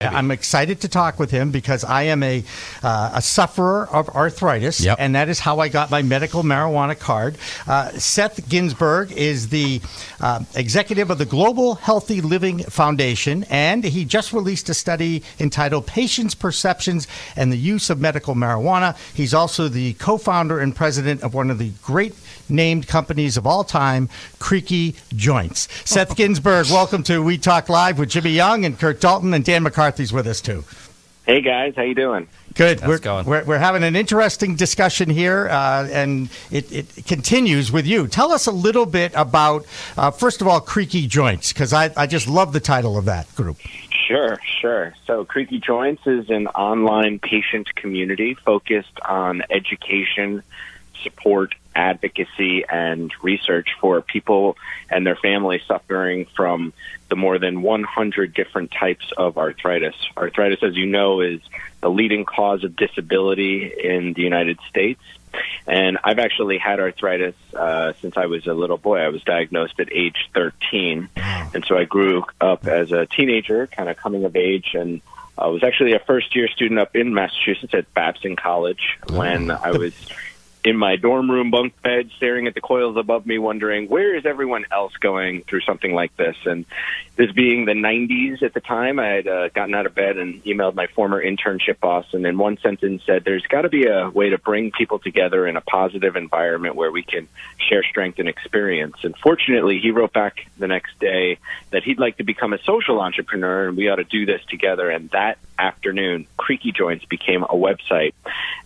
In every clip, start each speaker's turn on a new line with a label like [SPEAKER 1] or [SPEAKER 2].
[SPEAKER 1] I'm excited to talk with him because I am a uh, a sufferer of arthritis,
[SPEAKER 2] Yep.
[SPEAKER 1] and that is how I got my medical marijuana card. Uh, Seth Ginsberg is the uh, executive of the Global Healthy Living Foundation, and he just released a study entitled "Patients' Perceptions and the Use of Medical Marijuana." He's also the co-founder and president of one of the great named companies of all time, Creaky Joints. Seth Ginsberg, welcome to We Talk Live with Jimmy Young and Kurt Dalton, and Dan McCarthy's with us too.
[SPEAKER 3] Hey guys, how you doing?
[SPEAKER 1] Good.
[SPEAKER 2] How's
[SPEAKER 1] we're,
[SPEAKER 2] it going?
[SPEAKER 1] We're, we're having an interesting discussion here, uh, and it, it continues with you. Tell us a little bit about, uh, first of all, Creaky Joints, because I, I just love the title of that group.
[SPEAKER 3] Sure, sure. So Creaky Joints is an online patient community focused on education, support, advocacy, and research for people and their families suffering from the more than 100 different types of arthritis. Arthritis, as you know, is the leading cause of disability in the United States. And I've actually had arthritis uh, since I was a little boy. I was diagnosed at age 13. And so I grew up as a teenager, kind of coming of age, and I was actually a first year student up in Massachusetts at Babson College when I was in my dorm room bunk bed, staring at the coils above me, wondering where is everyone else going through something like this. And this being the 90s at the time, I had uh, gotten out of bed and emailed my former internship boss, and in one sentence said, "There's got to be a way to bring people together in a positive environment where we can share strength and experience." And fortunately, he wrote back the next day that he'd like to become a social entrepreneur, and we ought to do this together. And that afternoon, Creaky Joints became a website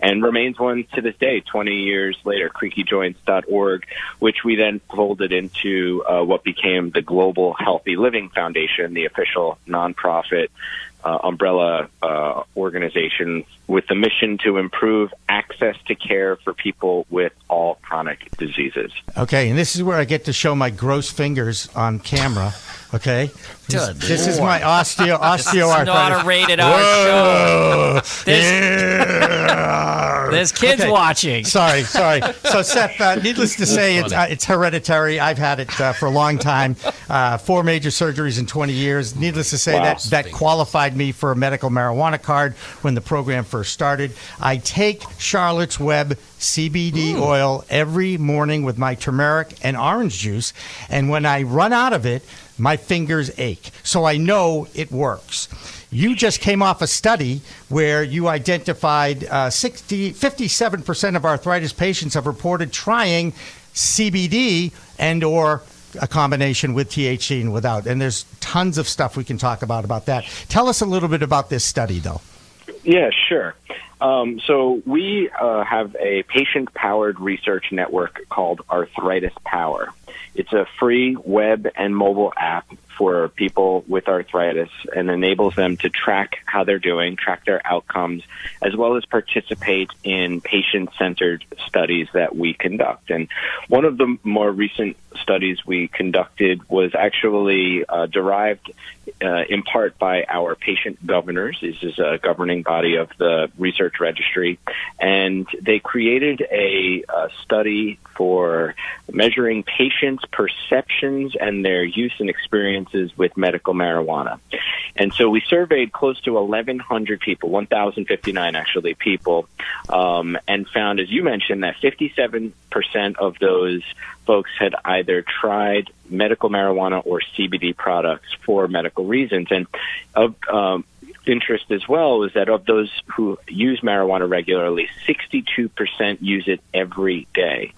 [SPEAKER 3] and remains one to this day, 20 years later, creakyjoints.org, which we then folded into uh, what became the Global Healthy Living Foundation, the official nonprofit uh, umbrella uh, organization with the mission to improve access to care for people with all chronic diseases.
[SPEAKER 1] Okay, and this is where I get to show my gross fingers on camera. Okay, this, this is my osteo
[SPEAKER 2] This is
[SPEAKER 1] osteoarthritis.
[SPEAKER 2] not a rated R show. There's, there's kids
[SPEAKER 1] Okay.
[SPEAKER 2] watching.
[SPEAKER 1] Sorry, sorry. So, Seth, uh, needless to say, it's, uh, it's hereditary. I've had it uh, for a long time. Uh, four major surgeries in 20 years. Needless to say,
[SPEAKER 3] Wow.
[SPEAKER 1] that that qualified me for a medical marijuana card when the program first started. I take Charlotte's Web CBD oil every morning with my turmeric and orange juice, and when I run out of it, my fingers ache. So I know it works. You just came off a study where you identified uh, 60, 57% of arthritis patients have reported trying CBD and or a combination with THC and without. And there's tons of stuff we can talk about about that. Tell us a little bit about this study, though.
[SPEAKER 3] Yeah, sure. Um, so we uh, have a patient-powered research network called Arthritis Power. It's a free web and mobile app for people with arthritis and enables them to track how they're doing, track their outcomes, as well as participate in patient-centered studies that we conduct. And one of the more recent studies we conducted was actually uh, derived uh, in part by our patient governors. This is a governing body of the research registry, and they created a, uh study for measuring patients' perceptions and their use and experiences with medical marijuana. And so we surveyed close to 1,100 people, 1,059 actually people, um, and found, as you mentioned, that 57% of those folks had either tried medical marijuana or CBD products for medical reasons. And of um, interest as well is that of those who use marijuana regularly, 62% use it every day.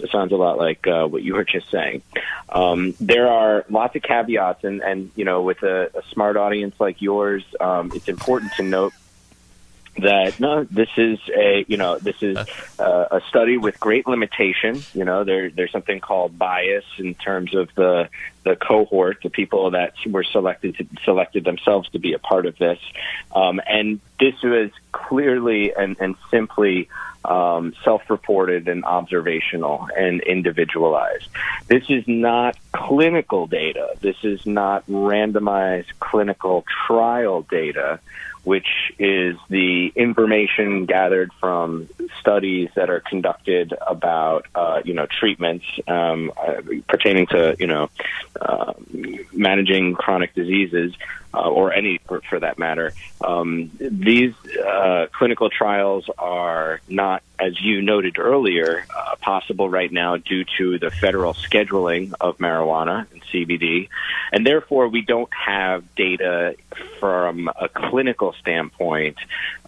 [SPEAKER 3] It sounds a lot like uh, what you were just saying. Um, there are lots of caveats, and, and you know, with a, a smart audience like yours, um, it's important to note that no, this is a you know this is uh, a study with great limitation. You know, there there's something called bias in terms of the the cohort, the people that were selected to, selected themselves to be a part of this, um, and this was clearly and, and simply um, self-reported and observational and individualized. This is not clinical data. This is not randomized clinical trial data which is the information gathered from studies that are conducted about, uh, you know, treatments um, uh, pertaining to, you know, uh, managing chronic diseases uh, or any for, for, that matter. Um, these uh, clinical trials are not, as you noted earlier, uh, possible right now due to the federal scheduling of marijuana and CBD, and therefore we don't have data from a clinical standpoint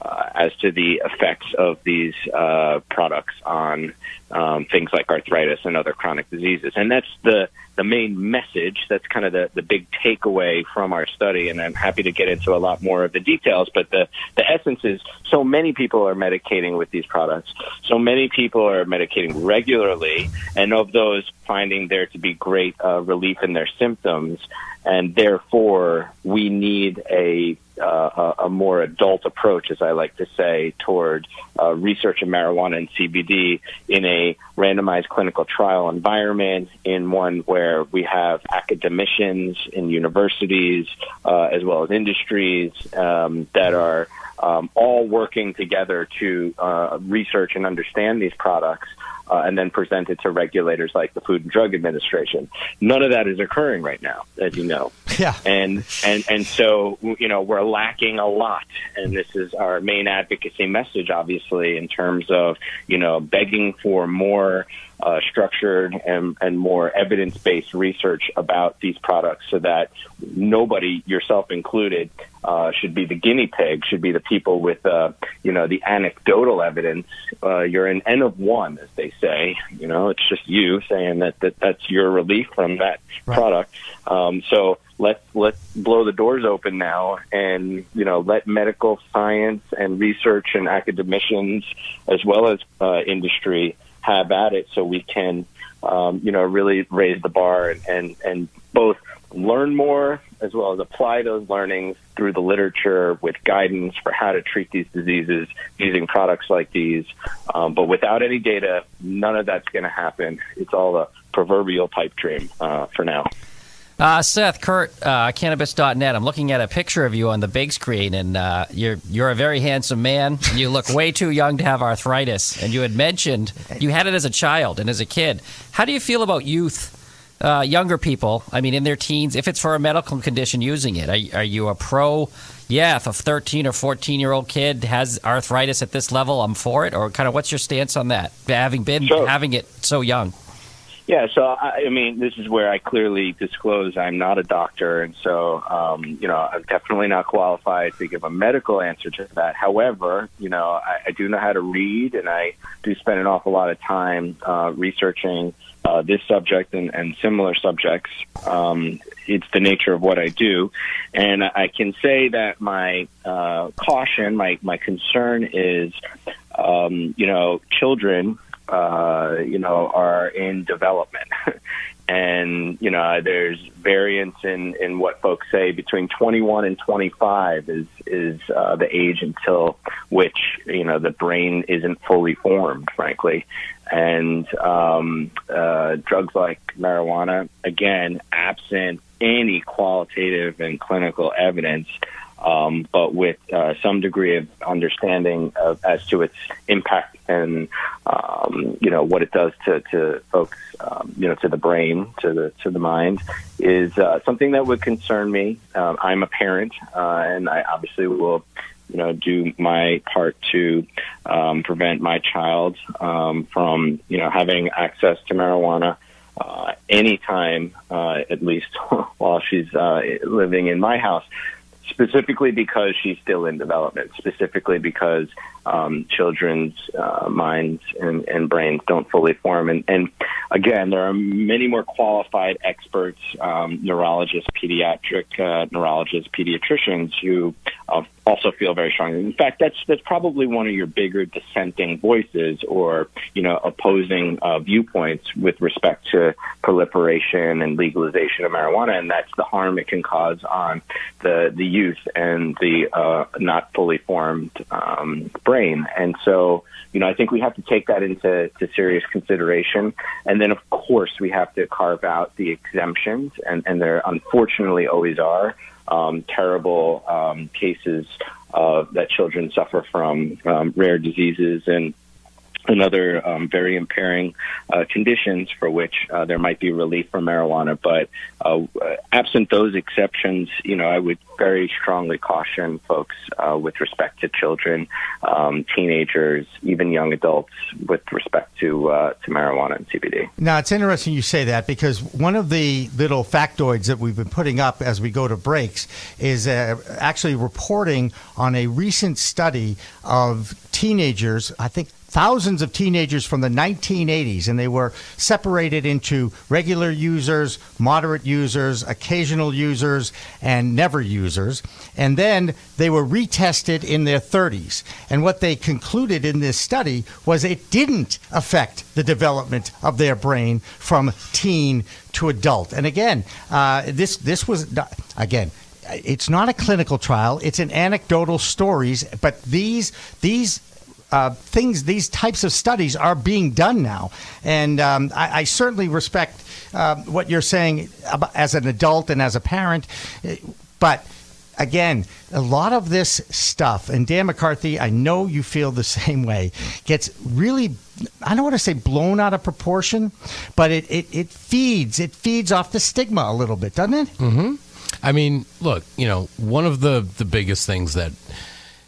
[SPEAKER 3] uh, as to the effects of these uh, products on um, things like arthritis and other chronic diseases. And that's the the main message. That's kind of the, the big takeaway from our study. And I'm happy to get into a lot more of the details. But the, the essence is so many people are medicating with these products. So many people are medicating regularly. And of those, finding there to be great uh, relief in their symptoms. And therefore, we need a uh, a, more adult approach, as I like to say, toward uh, research in marijuana and CBD in a randomized clinical trial environment, in one where we have academicians in universities uh, as well as industries um, that are um, all working together to uh, research and understand these products uh, and then present it to regulators like the Food and Drug Administration. None of that is occurring right now, as you know.
[SPEAKER 1] Yeah.
[SPEAKER 3] And and and so you know we're lacking a lot, and this is our main advocacy message, obviously, in terms of you know begging for more uh, structured and, and more evidence based research about these products so that nobody, yourself included, uh, should be the guinea pig, should be the people with, uh, you know, the anecdotal evidence. Uh, you're an N of one, as they say. You know, it's just you saying that, that that's your relief from that right. product. Um, so let's let's blow the doors open now and you know let medical science and research and academicians as well as uh, industry have at it so we can, um, you know, really raise the bar and, and, and both learn more as well as apply those learnings through the literature with guidance for how to treat these diseases using products like these. Um, but without any data, none of that's going to happen. It's all a proverbial pipe dream uh, for now.
[SPEAKER 2] Uh, Seth, Kurt, uh, cannabis.net. I'm looking at a picture of you on the big screen, and uh, you're you're a very handsome man. You look way too young to have arthritis, and you had mentioned you had it as a child and as a kid. How do you feel about youth, uh, younger people? I mean, in their teens, if it's for a medical condition, using it. Are, are you a pro? Yeah, if a 13 or 14 year old kid has arthritis at this level, I'm for it. Or kind of, what's your stance on that? Having been sure. having it so young.
[SPEAKER 3] Yeah, so I, I mean, this is where I clearly disclose I'm not a doctor, and so um, you know I'm definitely not qualified to give a medical answer to that. However, you know I, I do know how to read, and I do spend an awful lot of time uh, researching uh, this subject and, and similar subjects. Um, it's the nature of what I do, and I can say that my uh, caution, my my concern is, um, you know, children uh, you know, are in development. and, you know, there's variance in, in what folks say between 21 and 25 is, is uh, the age until which, you know, the brain isn't fully formed, frankly. And um, uh, drugs like marijuana, again, absent any qualitative and clinical evidence, um, but with uh, some degree of understanding of, as to its impact and um, you know what it does to, to folks, um, you know, to the brain, to the to the mind, is uh, something that would concern me. Um, I'm a parent, uh, and I obviously will you know, do my part to um, prevent my child um, from, you know, having access to marijuana uh, anytime, uh, at least while she's uh, living in my house. Specifically because she's still in development. Specifically because um, children's uh, minds and, and, brains don't fully form. And, and, again, there are many more qualified experts, um, neurologists, pediatric uh, neurologists, pediatricians who uh, also feel very strongly. In fact, that's that's probably one of your bigger dissenting voices, or you know, opposing uh, viewpoints with respect to proliferation and legalization of marijuana, and that's the harm it can cause on the the youth and the uh, not fully formed um, brain. And so, you know, I think we have to take that into to serious consideration, and then of course we have to carve out the exemptions, and and there unfortunately always are um, terrible um, cases uh, that children suffer from um, rare diseases. And and other um, very impairing uh, conditions for which uh, there might be relief from marijuana. But uh, absent those exceptions, you know, I would very strongly caution folks uh, with respect to children, um, teenagers, even young adults with respect to uh, to marijuana and CBD.
[SPEAKER 1] Now it's interesting you say that because one of the little factoids that we've been putting up as we go to breaks is uh, actually reporting on a recent study of teenagers. I think thousands of teenagers from the 1980s, and they were separated into regular users, moderate users, occasional users, and never users. And then they were retested in their 30s. And what they concluded in this study was it didn't affect the development of their brain from teen to adult. And again, uh, this this was again it's not a clinical trial it's an anecdotal stories but these these uh, things, these types of studies are being done now. And um, I, I, certainly respect uh, what you're saying as an adult and as a parent. But again, a lot of this stuff, and Dan McCarthy, I know you feel the same way, gets really, I don't want to say blown out of proportion, but it, it, it feeds, it feeds off the stigma a little bit, doesn't it?
[SPEAKER 4] Mm-hmm. I mean, look, you know, one of the, the biggest things that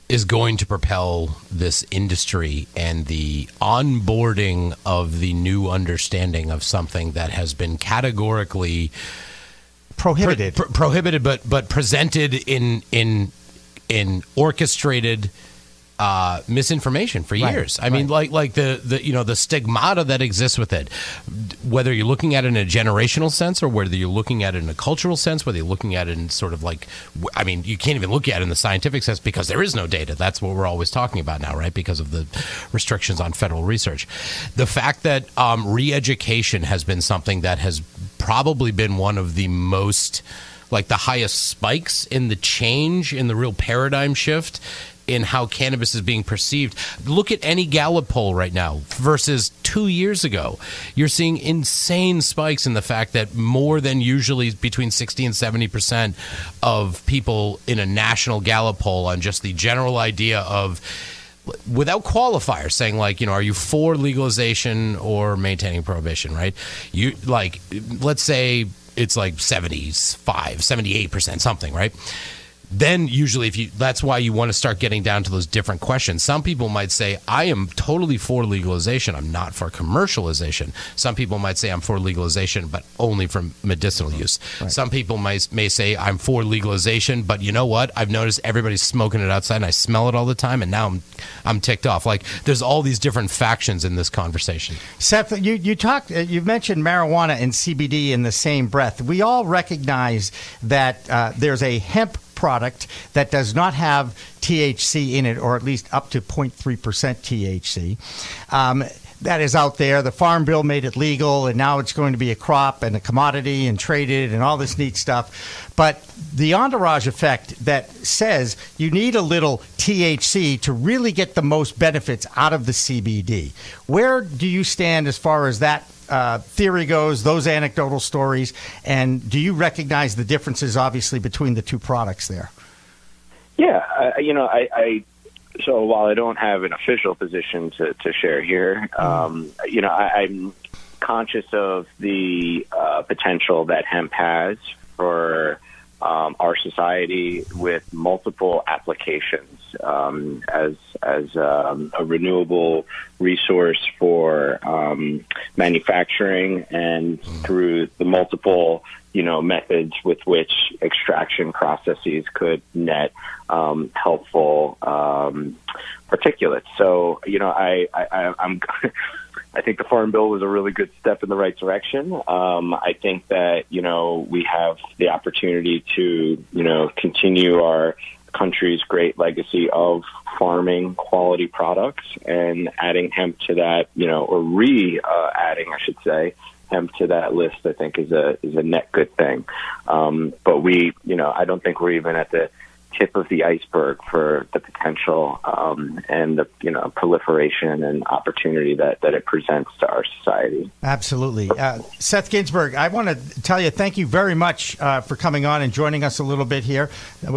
[SPEAKER 4] is going to propel this industry and the onboarding of the new understanding of something that has been categorically
[SPEAKER 1] prohibited.
[SPEAKER 4] Pro- pro- prohibited but but presented in in in orchestrated uh, misinformation for years. Right, I mean, like like the, the you know the stigmata that exists with it, whether you're looking at it in a generational sense or whether you're looking at it in a cultural sense, whether you're looking at it in sort of like, I mean, you can't even look at it in the scientific sense because there is no data. That's what we're always talking about now, right? Because of the restrictions on federal research. The fact that um, re-education has been something that has probably been one of the most like the highest spikes in the change in the real paradigm shift in how cannabis is being perceived. Look at any Gallup poll right now versus two years ago. You're seeing insane spikes in the fact that more than usually between 60 and 70 percent of people in a national Gallup poll on just the general idea of without qualifiers saying like you know are you for legalization or maintaining prohibition right you like let's say it's like 75 78% something right then usually if you that's why you want to start getting down to those different questions. Some people might say i am totally for legalization. I'm not for commercialization. Some people might say i'm for legalization but only for medicinal use. Right. some people might may say i'm for legalization but you know what? I've noticed everybody's smoking it outside and i smell it all the time and now i'm i'm ticked off. Like there's all these different factions in this conversation.
[SPEAKER 1] Seth you you talked uh, you mentioned marijuana and cbd in the same breath. We all recognize that uh, there's a hemp product that does not have THC in it, or at least up to 0.3% THC. Um, that is out there. The Farm Bill made it legal, and now it's going to be a crop and a commodity and traded and all this neat stuff. But the entourage effect that says you need a little THC to really get the most benefits out of the CBD. Where do you stand as far as that uh, theory goes, those anecdotal stories, and do you recognize the differences, obviously, between the two products there?
[SPEAKER 3] Yeah, I, you know, I, I so while I don't have an official position to, to share here, um, you know, I, I'm conscious of the uh, potential that hemp has for um, our society with multiple applications um, as as um, a renewable resource for um, manufacturing and through the multiple you know methods with which extraction processes could net um, helpful um, particulates. So you know I, I I'm I think the Farm Bill was a really good step in the right direction. Um, I think that you know we have the opportunity to you know continue our country's great legacy of farming quality products and adding hemp to that, you know, or re uh, adding, I should say, hemp to that list. I think is a is a net good thing. Um, but we, you know, I don't think we're even at the tip of the iceberg for the potential um, and the you know proliferation and opportunity that, that it presents to our society.
[SPEAKER 5] Absolutely, uh, Seth Ginsberg. I want to tell you thank you very much uh, for coming on and joining us a little bit here.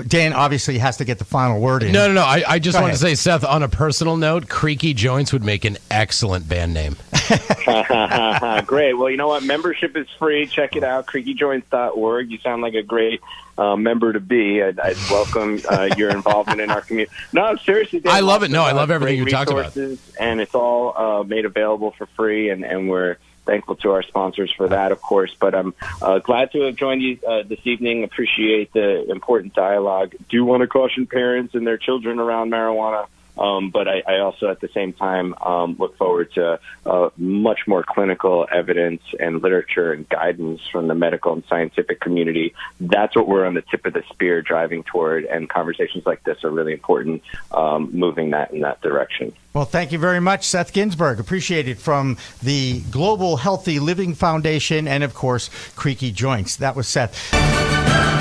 [SPEAKER 5] Dan obviously has to get the final word in.
[SPEAKER 4] No, no, no. I, I just want to say, Seth, on a personal note, Creaky Joints would make an excellent band name.
[SPEAKER 3] great. Well, you know what? Membership is free. Check it out, creakyjoints.org. You sound like a great uh, member to be. I'd, I'd welcome uh, your involvement in our community. No, seriously,
[SPEAKER 4] I love it. No, I love everything you talked about.
[SPEAKER 3] And it's all uh, made available for free, and, and we're thankful to our sponsors for that, of course. But I'm uh, glad to have joined you uh, this evening. Appreciate the important dialogue. Do want to caution parents and their children around marijuana. Um, but I, I, also, at the same time, um, look forward to uh, much more clinical evidence and literature and guidance from the medical and scientific community. That's what we're on the tip of the spear driving toward, and conversations like this are really important, um, moving that in that direction.
[SPEAKER 5] Well, thank you very much, Seth Ginsberg. Appreciate it from the Global Healthy Living Foundation and, of course, Creaky Joints. That was Seth.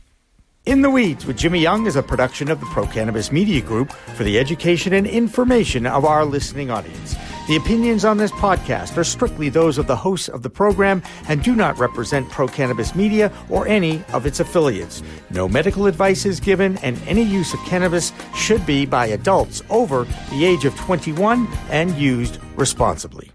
[SPEAKER 1] In the Weeds with Jimmy Young is a production of the Pro Cannabis Media Group for the education and information of our listening audience. The opinions on this podcast are strictly those of the hosts of the program and do not represent Pro Cannabis Media or any of its affiliates. No medical advice is given, and any use of cannabis should be by adults over the age of 21 and used responsibly.